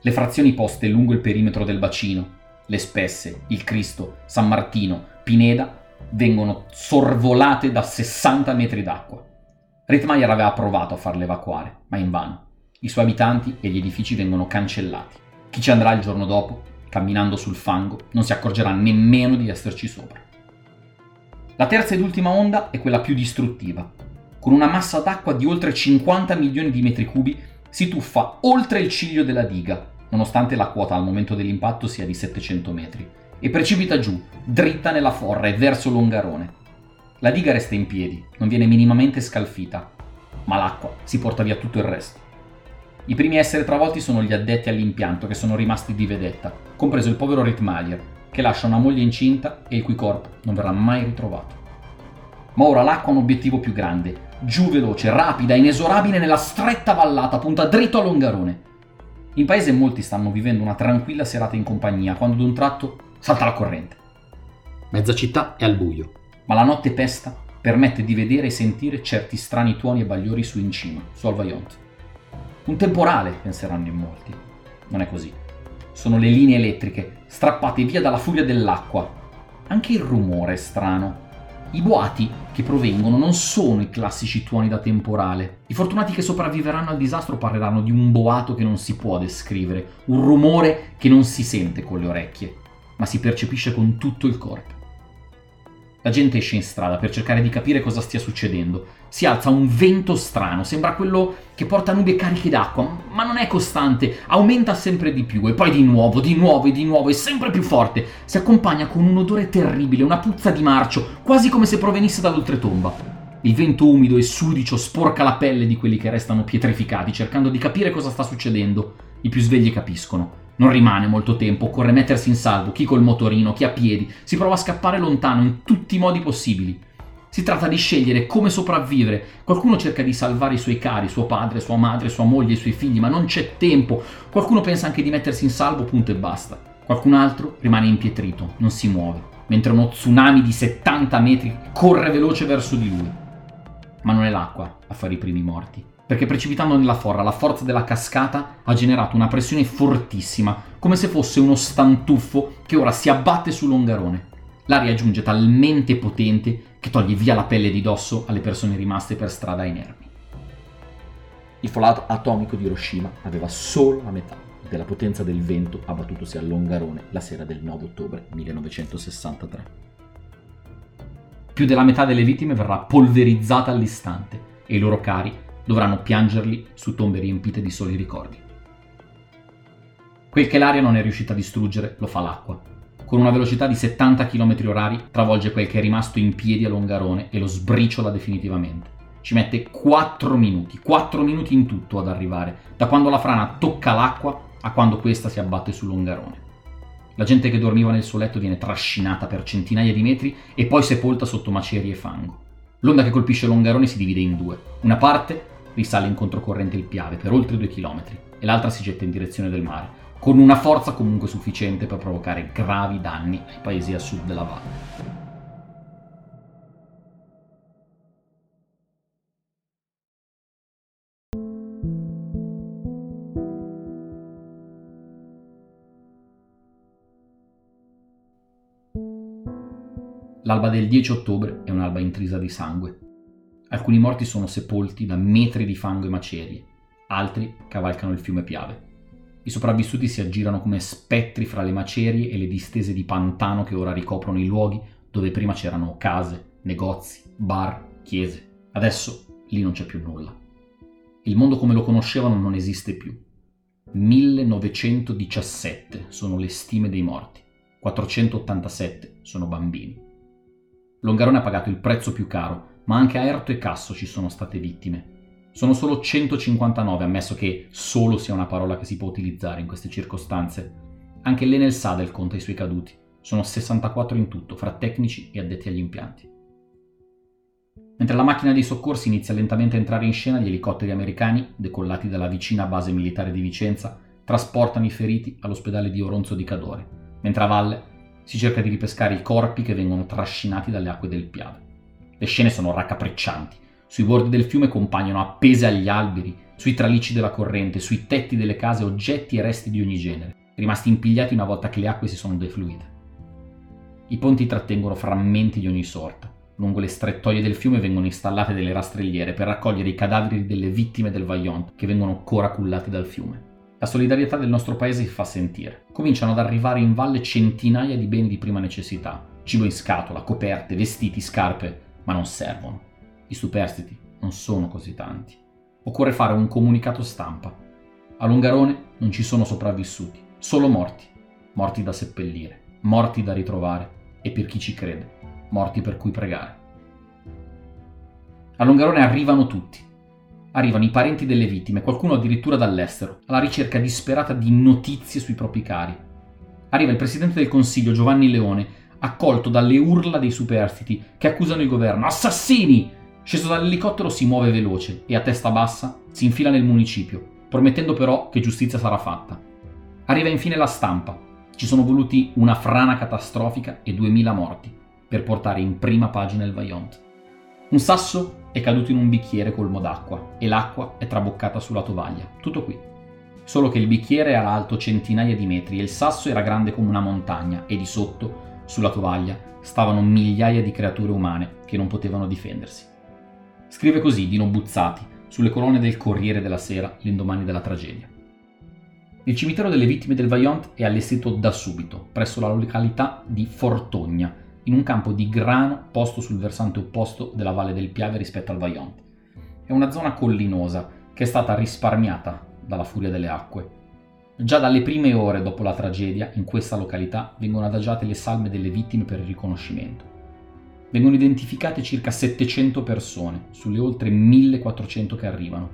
Le frazioni poste lungo il perimetro del bacino, le Spesse, il Cristo, San Martino, Pineda, vengono sorvolate da 60 metri d'acqua. Rittmeier aveva provato a farle evacuare, ma invano. I suoi abitanti e gli edifici vengono cancellati. Chi ci andrà il giorno dopo camminando sul fango, non si accorgerà nemmeno di esserci sopra. La terza ed ultima onda è quella più distruttiva. Con una massa d'acqua di oltre 50 milioni di metri cubi si tuffa oltre il ciglio della diga, nonostante la quota al momento dell'impatto sia di 700 metri, e precipita giù, dritta nella forra e verso Longarone. La diga resta in piedi, non viene minimamente scalfita, ma l'acqua si porta via tutto il resto. I primi a essere travolti sono gli addetti all'impianto che sono rimasti di vedetta, compreso il povero Rittmeier, che lascia una moglie incinta e il cui corpo non verrà mai ritrovato. Ma ora l'acqua ha un obiettivo più grande, giù veloce, rapida, inesorabile nella stretta vallata, punta dritto a Longarone. In paese molti stanno vivendo una tranquilla serata in compagnia quando ad un tratto salta la corrente. Mezza città è al buio, ma la notte pesta permette di vedere e sentire certi strani tuoni e bagliori su in cima, su al Vaillant. Un temporale, penseranno in molti. Non è così. Sono le linee elettriche, strappate via dalla furia dell'acqua. Anche il rumore è strano. I boati che provengono non sono i classici tuoni da temporale. I fortunati che sopravviveranno al disastro parleranno di un boato che non si può descrivere, un rumore che non si sente con le orecchie, ma si percepisce con tutto il corpo. La gente esce in strada per cercare di capire cosa stia succedendo. Si alza un vento strano, sembra quello che porta nube cariche d'acqua, ma non è costante, aumenta sempre di più e poi di nuovo, di nuovo e di nuovo e sempre più forte. Si accompagna con un odore terribile, una puzza di marcio, quasi come se provenisse dall'oltretomba. Il vento umido e sudicio sporca la pelle di quelli che restano pietrificati, cercando di capire cosa sta succedendo. I più svegli capiscono. Non rimane molto tempo, occorre mettersi in salvo, chi col motorino, chi a piedi, si prova a scappare lontano in tutti i modi possibili. Si tratta di scegliere come sopravvivere. Qualcuno cerca di salvare i suoi cari, suo padre, sua madre, sua moglie, i suoi figli, ma non c'è tempo. Qualcuno pensa anche di mettersi in salvo, punto e basta. Qualcun altro rimane impietrito, non si muove, mentre uno tsunami di 70 metri corre veloce verso di lui. Ma non è l'acqua a fare i primi morti perché precipitando nella forra la forza della cascata ha generato una pressione fortissima, come se fosse uno stantuffo che ora si abbatte sull'ongarone. L'aria giunge talmente potente che toglie via la pelle di dosso alle persone rimaste per strada inermi. Il fallout atomico di Hiroshima aveva solo la metà della potenza del vento abbattutosi all'Ongarone la sera del 9 ottobre 1963. Più della metà delle vittime verrà polverizzata all'istante e i loro cari dovranno piangerli su tombe riempite di soli ricordi. Quel che l'aria non è riuscita a distruggere lo fa l'acqua. Con una velocità di 70 km h travolge quel che è rimasto in piedi a Longarone e lo sbriciola definitivamente. Ci mette 4 minuti, 4 minuti in tutto ad arrivare, da quando la frana tocca l'acqua a quando questa si abbatte su Longarone. La gente che dormiva nel suo letto viene trascinata per centinaia di metri e poi sepolta sotto macerie e fango. L'onda che colpisce Longarone si divide in due. Una parte risale in controcorrente il Piave per oltre due chilometri e l'altra si getta in direzione del mare, con una forza comunque sufficiente per provocare gravi danni ai paesi a sud della valle. L'alba del 10 ottobre è un'alba intrisa di sangue, Alcuni morti sono sepolti da metri di fango e macerie, altri cavalcano il fiume Piave. I sopravvissuti si aggirano come spettri fra le macerie e le distese di pantano che ora ricoprono i luoghi dove prima c'erano case, negozi, bar, chiese. Adesso lì non c'è più nulla. Il mondo come lo conoscevano non esiste più. 1917 sono le stime dei morti, 487 sono bambini. Longarone ha pagato il prezzo più caro ma anche a Erto e Casso ci sono state vittime. Sono solo 159, ammesso che solo sia una parola che si può utilizzare in queste circostanze. Anche l'Enel Sadel conta i suoi caduti. Sono 64 in tutto, fra tecnici e addetti agli impianti. Mentre la macchina dei soccorsi inizia lentamente a entrare in scena, gli elicotteri americani, decollati dalla vicina base militare di Vicenza, trasportano i feriti all'ospedale di Oronzo di Cadore, mentre a valle si cerca di ripescare i corpi che vengono trascinati dalle acque del Piave. Le scene sono raccapriccianti. Sui bordi del fiume compaiono appese agli alberi, sui tralicci della corrente, sui tetti delle case oggetti e resti di ogni genere, rimasti impigliati una volta che le acque si sono defluite. I ponti trattengono frammenti di ogni sorta. Lungo le strettoie del fiume vengono installate delle rastrelliere per raccogliere i cadaveri delle vittime del Vaillant che vengono ancora cullati dal fiume. La solidarietà del nostro paese si fa sentire. Cominciano ad arrivare in valle centinaia di beni di prima necessità. Cibo in scatola, coperte, vestiti, scarpe, ma non servono. I superstiti non sono così tanti. Occorre fare un comunicato stampa. A Longarone non ci sono sopravvissuti, solo morti. Morti da seppellire, morti da ritrovare e per chi ci crede, morti per cui pregare. A Longarone arrivano tutti. Arrivano i parenti delle vittime, qualcuno addirittura dall'estero, alla ricerca disperata di notizie sui propri cari. Arriva il presidente del Consiglio Giovanni Leone accolto dalle urla dei superstiti che accusano il governo. Assassini! Sceso dall'elicottero si muove veloce e a testa bassa si infila nel municipio promettendo però che giustizia sarà fatta. Arriva infine la stampa. Ci sono voluti una frana catastrofica e 2000 morti per portare in prima pagina il Vaillant. Un sasso è caduto in un bicchiere colmo d'acqua e l'acqua è traboccata sulla tovaglia. Tutto qui. Solo che il bicchiere era alto centinaia di metri e il sasso era grande come una montagna e di sotto, sulla tovaglia, stavano migliaia di creature umane che non potevano difendersi. Scrive così Dino Buzzati sulle colonne del Corriere della Sera l'indomani della tragedia. Il cimitero delle vittime del Vaillant è allestito da subito, presso la località di Fortogna, in un campo di grano posto sul versante opposto della Valle del Piave rispetto al Vaillant. È una zona collinosa che è stata risparmiata dalla furia delle acque. Già dalle prime ore dopo la tragedia, in questa località vengono adagiate le salme delle vittime per il riconoscimento. Vengono identificate circa 700 persone sulle oltre 1400 che arrivano.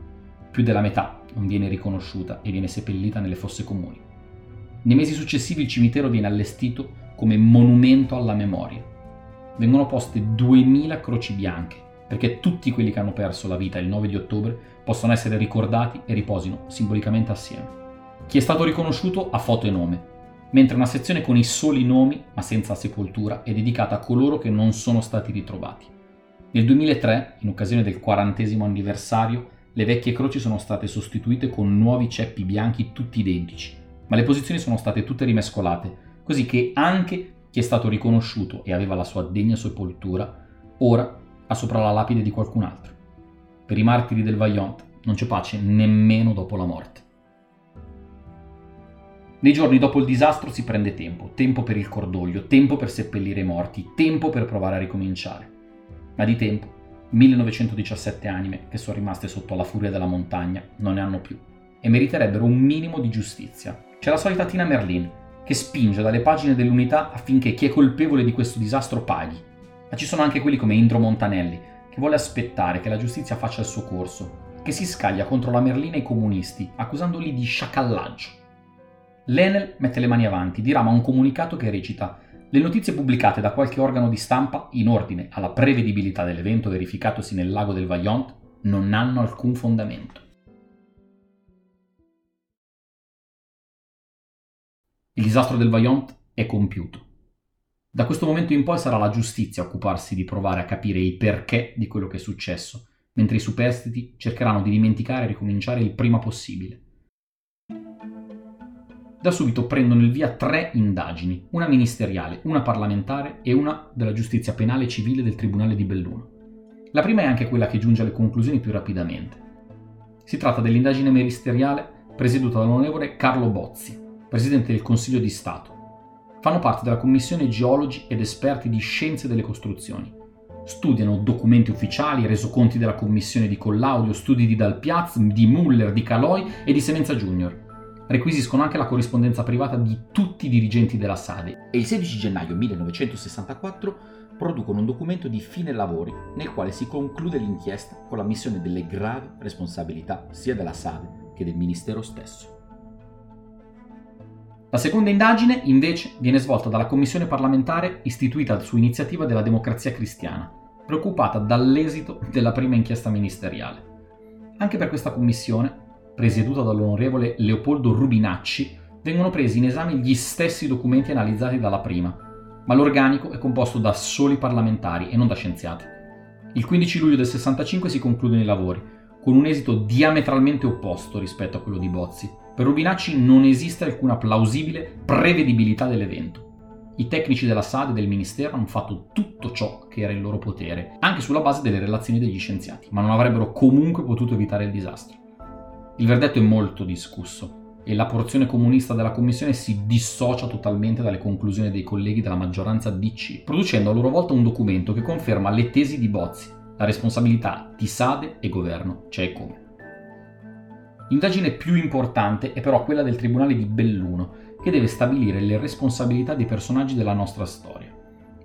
Più della metà non viene riconosciuta e viene seppellita nelle fosse comuni. Nei mesi successivi il cimitero viene allestito come monumento alla memoria. Vengono poste 2000 croci bianche, perché tutti quelli che hanno perso la vita il 9 di ottobre possano essere ricordati e riposino simbolicamente assieme. Chi è stato riconosciuto ha foto e nome, mentre una sezione con i soli nomi, ma senza sepoltura, è dedicata a coloro che non sono stati ritrovati. Nel 2003, in occasione del quarantesimo anniversario, le vecchie croci sono state sostituite con nuovi ceppi bianchi tutti identici, ma le posizioni sono state tutte rimescolate così che anche chi è stato riconosciuto e aveva la sua degna sepoltura, ora ha sopra la lapide di qualcun altro. Per i martiri del Vaillant non c'è pace nemmeno dopo la morte. Nei giorni dopo il disastro si prende tempo, tempo per il cordoglio, tempo per seppellire i morti, tempo per provare a ricominciare. Ma di tempo, 1917 anime che sono rimaste sotto la furia della montagna non ne hanno più e meriterebbero un minimo di giustizia. C'è la solita Tina Merlin, che spinge dalle pagine dell'unità affinché chi è colpevole di questo disastro paghi. Ma ci sono anche quelli come Indro Montanelli, che vuole aspettare che la giustizia faccia il suo corso, che si scaglia contro la Merlina e i comunisti, accusandoli di sciacallaggio. L'Enel mette le mani avanti, dirama un comunicato che recita le notizie pubblicate da qualche organo di stampa in ordine alla prevedibilità dell'evento verificatosi nel lago del Vaillant non hanno alcun fondamento. Il disastro del Vaillant è compiuto. Da questo momento in poi sarà la giustizia a occuparsi di provare a capire il perché di quello che è successo, mentre i superstiti cercheranno di dimenticare e ricominciare il prima possibile. Da subito prendono il via tre indagini, una ministeriale, una parlamentare e una della giustizia penale civile del Tribunale di Belluno. La prima è anche quella che giunge alle conclusioni più rapidamente. Si tratta dell'indagine ministeriale presieduta dall'onorevole Carlo Bozzi, presidente del Consiglio di Stato. Fanno parte della commissione geologi ed esperti di scienze delle costruzioni. Studiano documenti ufficiali, resoconti della commissione di Collaudio, studi di Dalpiaz, di Muller, di Caloi e di Semenza Junior. Requisiscono anche la corrispondenza privata di tutti i dirigenti della SADE. E il 16 gennaio 1964 producono un documento di fine lavori nel quale si conclude l'inchiesta con la missione delle gravi responsabilità sia della SADE che del Ministero stesso. La seconda indagine, invece, viene svolta dalla commissione parlamentare istituita su iniziativa della Democrazia Cristiana, preoccupata dall'esito della prima inchiesta ministeriale. Anche per questa commissione, presieduta dall'onorevole Leopoldo Rubinacci, vengono presi in esame gli stessi documenti analizzati dalla prima, ma l'organico è composto da soli parlamentari e non da scienziati. Il 15 luglio del 65 si concludono i lavori, con un esito diametralmente opposto rispetto a quello di Bozzi, per Rubinacci non esiste alcuna plausibile prevedibilità dell'evento. I tecnici della SAD e del Ministero hanno fatto tutto ciò che era in loro potere, anche sulla base delle relazioni degli scienziati, ma non avrebbero comunque potuto evitare il disastro. Il verdetto è molto discusso e la porzione comunista della commissione si dissocia totalmente dalle conclusioni dei colleghi della maggioranza DC, producendo a loro volta un documento che conferma le tesi di Bozzi, la responsabilità di Sade e governo c'è e come. L'indagine più importante è però quella del Tribunale di Belluno, che deve stabilire le responsabilità dei personaggi della nostra storia.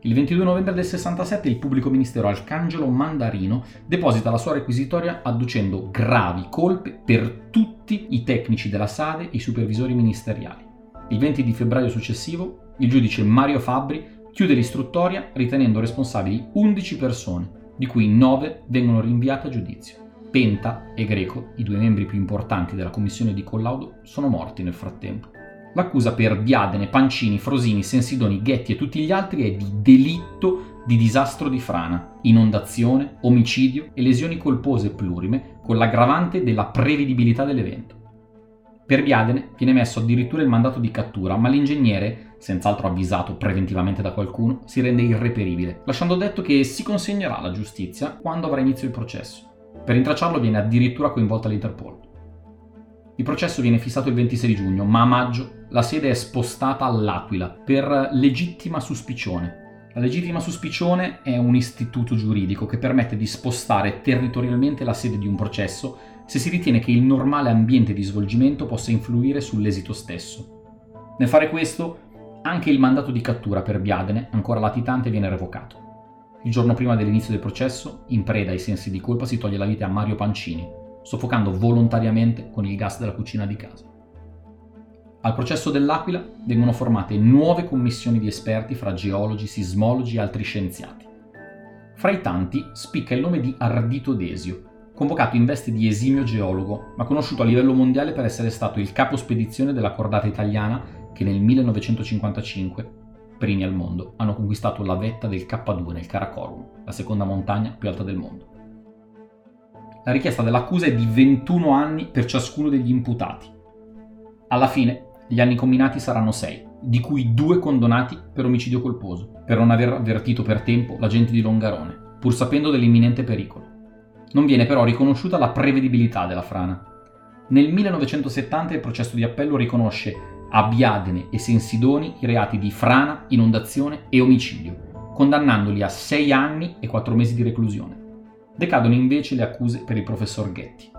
Il 22 novembre del 67 il pubblico ministero Arcangelo Mandarino deposita la sua requisitoria adducendo gravi colpe per tutti i tecnici della SADE e i supervisori ministeriali. Il 20 di febbraio successivo il giudice Mario Fabbri chiude l'istruttoria ritenendo responsabili 11 persone, di cui 9 vengono rinviate a giudizio. Penta e Greco, i due membri più importanti della commissione di collaudo, sono morti nel frattempo. L'accusa per Biadene, Pancini, Frosini, Sensidoni, Ghetti e tutti gli altri è di delitto di disastro di frana, inondazione, omicidio e lesioni colpose plurime con l'aggravante della prevedibilità dell'evento. Per Biadene viene messo addirittura il mandato di cattura, ma l'ingegnere, senz'altro avvisato preventivamente da qualcuno, si rende irreperibile, lasciando detto che si consegnerà alla giustizia quando avrà inizio il processo. Per intracciarlo viene addirittura coinvolta l'Interpol. Il processo viene fissato il 26 giugno, ma a maggio la sede è spostata all'Aquila per legittima suspicione. La legittima suspicione è un istituto giuridico che permette di spostare territorialmente la sede di un processo se si ritiene che il normale ambiente di svolgimento possa influire sull'esito stesso. Nel fare questo, anche il mandato di cattura per Biadene, ancora latitante, viene revocato. Il giorno prima dell'inizio del processo, in preda ai sensi di colpa, si toglie la vita a Mario Pancini, soffocando volontariamente con il gas della cucina di casa. Al processo dell'Aquila vengono formate nuove commissioni di esperti fra geologi, sismologi e altri scienziati. Fra i tanti spicca il nome di Ardito Desio, convocato in veste di esimio geologo, ma conosciuto a livello mondiale per essere stato il capo spedizione della cordata italiana che nel 1955, primi al mondo, hanno conquistato la vetta del K2 nel Karakorum, la seconda montagna più alta del mondo. La richiesta dell'accusa è di 21 anni per ciascuno degli imputati. Alla fine gli anni combinati saranno 6, di cui 2 condonati per omicidio colposo, per non aver avvertito per tempo l'agente di Longarone, pur sapendo dell'imminente pericolo. Non viene però riconosciuta la prevedibilità della frana. Nel 1970 il processo di appello riconosce a Biadene e Sensidoni i reati di frana, inondazione e omicidio, condannandoli a 6 anni e 4 mesi di reclusione. Decadono invece le accuse per il professor Ghetti.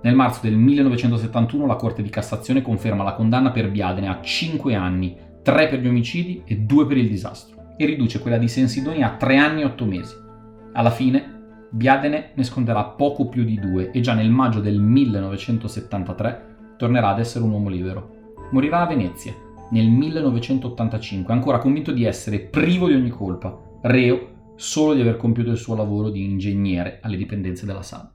Nel marzo del 1971 la Corte di Cassazione conferma la condanna per Biadene a 5 anni, 3 per gli omicidi e 2 per il disastro, e riduce quella di Sensidoni a 3 anni e 8 mesi. Alla fine, Biadene ne sconterà poco più di 2 e già nel maggio del 1973 tornerà ad essere un uomo libero. Morirà a Venezia nel 1985, ancora convinto di essere privo di ogni colpa, reo solo di aver compiuto il suo lavoro di ingegnere alle dipendenze della SAD.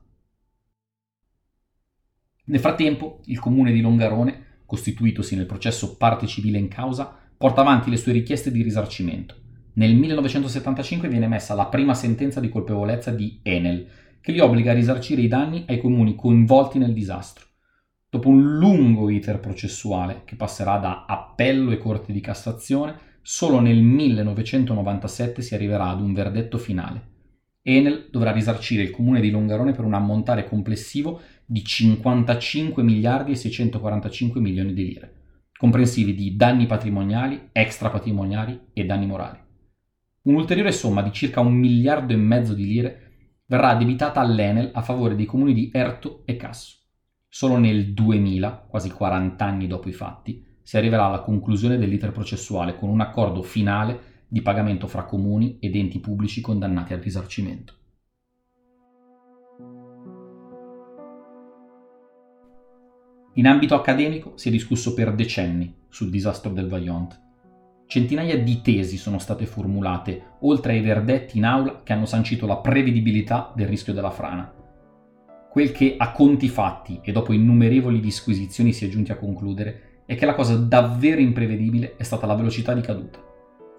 Nel frattempo, il comune di Longarone, costituitosi nel processo parte civile in causa, porta avanti le sue richieste di risarcimento. Nel 1975 viene emessa la prima sentenza di colpevolezza di Enel, che li obbliga a risarcire i danni ai comuni coinvolti nel disastro. Dopo un lungo iter processuale, che passerà da appello e corte di Cassazione, solo nel 1997 si arriverà ad un verdetto finale. Enel dovrà risarcire il comune di Longarone per un ammontare complessivo di 55 miliardi e 645 milioni di lire, comprensivi di danni patrimoniali, extrapatrimoniali e danni morali. Un'ulteriore somma di circa un miliardo e mezzo di lire verrà addebitata all'Enel a favore dei comuni di Erto e Casso. Solo nel 2000, quasi 40 anni dopo i fatti, si arriverà alla conclusione dell'iter processuale con un accordo finale di pagamento fra comuni ed enti pubblici condannati al risarcimento. In ambito accademico si è discusso per decenni sul disastro del Vaillant. Centinaia di tesi sono state formulate, oltre ai verdetti in aula che hanno sancito la prevedibilità del rischio della frana. Quel che a conti fatti e dopo innumerevoli disquisizioni si è giunti a concludere è che la cosa davvero imprevedibile è stata la velocità di caduta.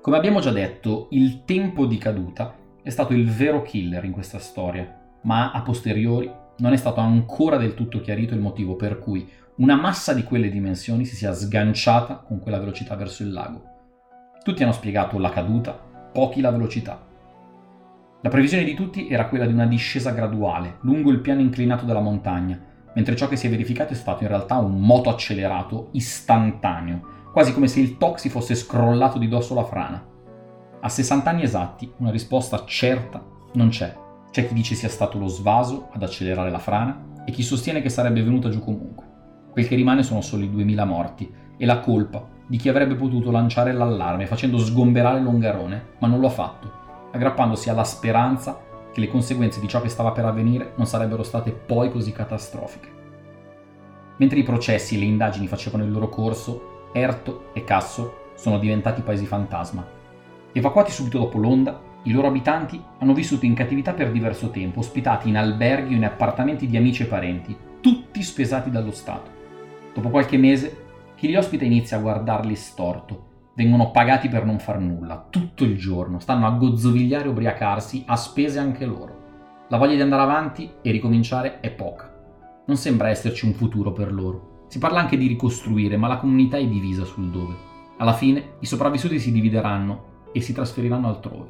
Come abbiamo già detto, il tempo di caduta è stato il vero killer in questa storia, ma a posteriori non è stato ancora del tutto chiarito il motivo per cui una massa di quelle dimensioni si sia sganciata con quella velocità verso il lago. Tutti hanno spiegato la caduta, pochi la velocità. La previsione di tutti era quella di una discesa graduale, lungo il piano inclinato della montagna, mentre ciò che si è verificato è stato in realtà un moto accelerato istantaneo, quasi come se il toxi fosse scrollato di dosso la frana. A 60 anni esatti una risposta certa non c'è. C'è chi dice sia stato lo svaso ad accelerare la frana e chi sostiene che sarebbe venuta giù comunque. Quel che rimane sono solo i 2000 morti e la colpa di chi avrebbe potuto lanciare l'allarme facendo sgomberare Longarone, ma non lo ha fatto, aggrappandosi alla speranza che le conseguenze di ciò che stava per avvenire non sarebbero state poi così catastrofiche. Mentre i processi e le indagini facevano il loro corso, Erto e Casso sono diventati paesi fantasma. Evacuati subito dopo l'onda, I loro abitanti hanno vissuto in cattività per diverso tempo, ospitati in alberghi o in appartamenti di amici e parenti, tutti spesati dallo Stato. Dopo qualche mese, chi li ospita inizia a guardarli storto. Vengono pagati per non far nulla, tutto il giorno, stanno a gozzovigliare e ubriacarsi, a spese anche loro. La voglia di andare avanti e ricominciare è poca. Non sembra esserci un futuro per loro. Si parla anche di ricostruire, ma la comunità è divisa sul dove. Alla fine i sopravvissuti si divideranno e si trasferiranno altrove.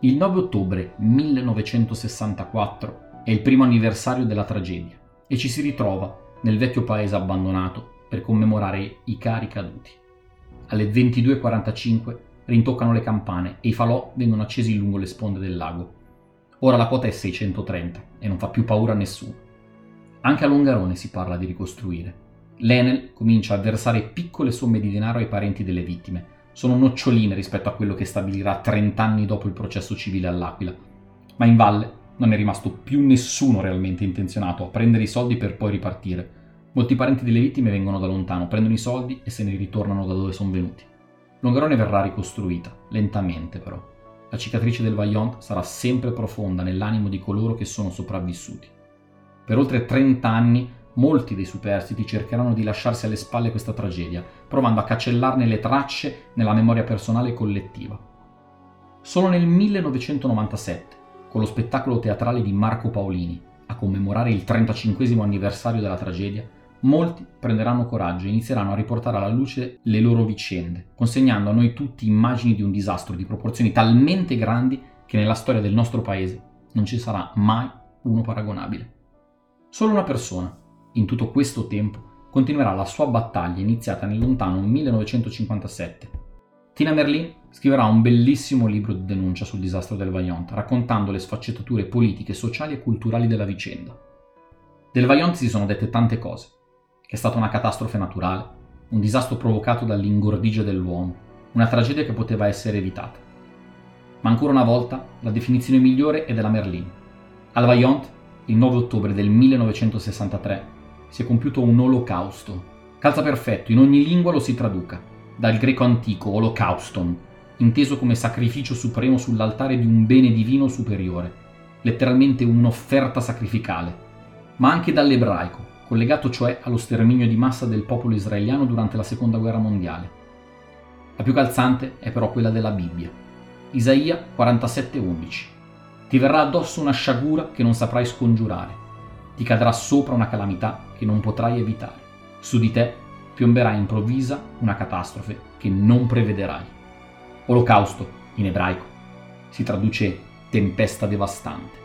Il 9 ottobre 1964 è il primo anniversario della tragedia e ci si ritrova nel vecchio paese abbandonato per commemorare i cari caduti. Alle 22.45 rintoccano le campane e i falò vengono accesi lungo le sponde del lago. Ora la quota è 630 e non fa più paura a nessuno. Anche a Longarone si parla di ricostruire. L'Enel comincia a versare piccole somme di denaro ai parenti delle vittime. Sono noccioline rispetto a quello che stabilirà 30 anni dopo il processo civile all'Aquila. Ma in valle non è rimasto più nessuno realmente intenzionato a prendere i soldi per poi ripartire. Molti parenti delle vittime vengono da lontano, prendono i soldi e se ne ritornano da dove sono venuti. Longarone verrà ricostruita, lentamente però. La cicatrice del Vaillant sarà sempre profonda nell'animo di coloro che sono sopravvissuti. Per oltre 30 anni molti dei superstiti cercheranno di lasciarsi alle spalle questa tragedia, provando a cancellarne le tracce nella memoria personale e collettiva. Solo nel 1997, con lo spettacolo teatrale di Marco Paolini, a commemorare il 35 anniversario della tragedia, molti prenderanno coraggio e inizieranno a riportare alla luce le loro vicende, consegnando a noi tutti immagini di un disastro di proporzioni talmente grandi che nella storia del nostro paese non ci sarà mai uno paragonabile. Solo una persona, in tutto questo tempo, continuerà la sua battaglia iniziata nel lontano 1957. Tina Merlin scriverà un bellissimo libro di denuncia sul disastro del Vaillant, raccontando le sfaccettature politiche, sociali e culturali della vicenda. Del Vaillant si sono dette tante cose, è stata una catastrofe naturale, un disastro provocato dall'ingordigia dell'uomo, una tragedia che poteva essere evitata. Ma ancora una volta la definizione migliore è della Merlin. Al Vaillant il 9 ottobre del 1963 si è compiuto un olocausto. Calza perfetto, in ogni lingua lo si traduca, dal greco antico holocauston, inteso come sacrificio supremo sull'altare di un bene divino superiore, letteralmente un'offerta sacrificale, ma anche dall'ebraico, collegato cioè allo sterminio di massa del popolo israeliano durante la seconda guerra mondiale. La più calzante è però quella della Bibbia. Isaia 47:11 ti verrà addosso una sciagura che non saprai scongiurare. Ti cadrà sopra una calamità che non potrai evitare. Su di te piomberà improvvisa una catastrofe che non prevederai. Olocausto, in ebraico, si traduce tempesta devastante.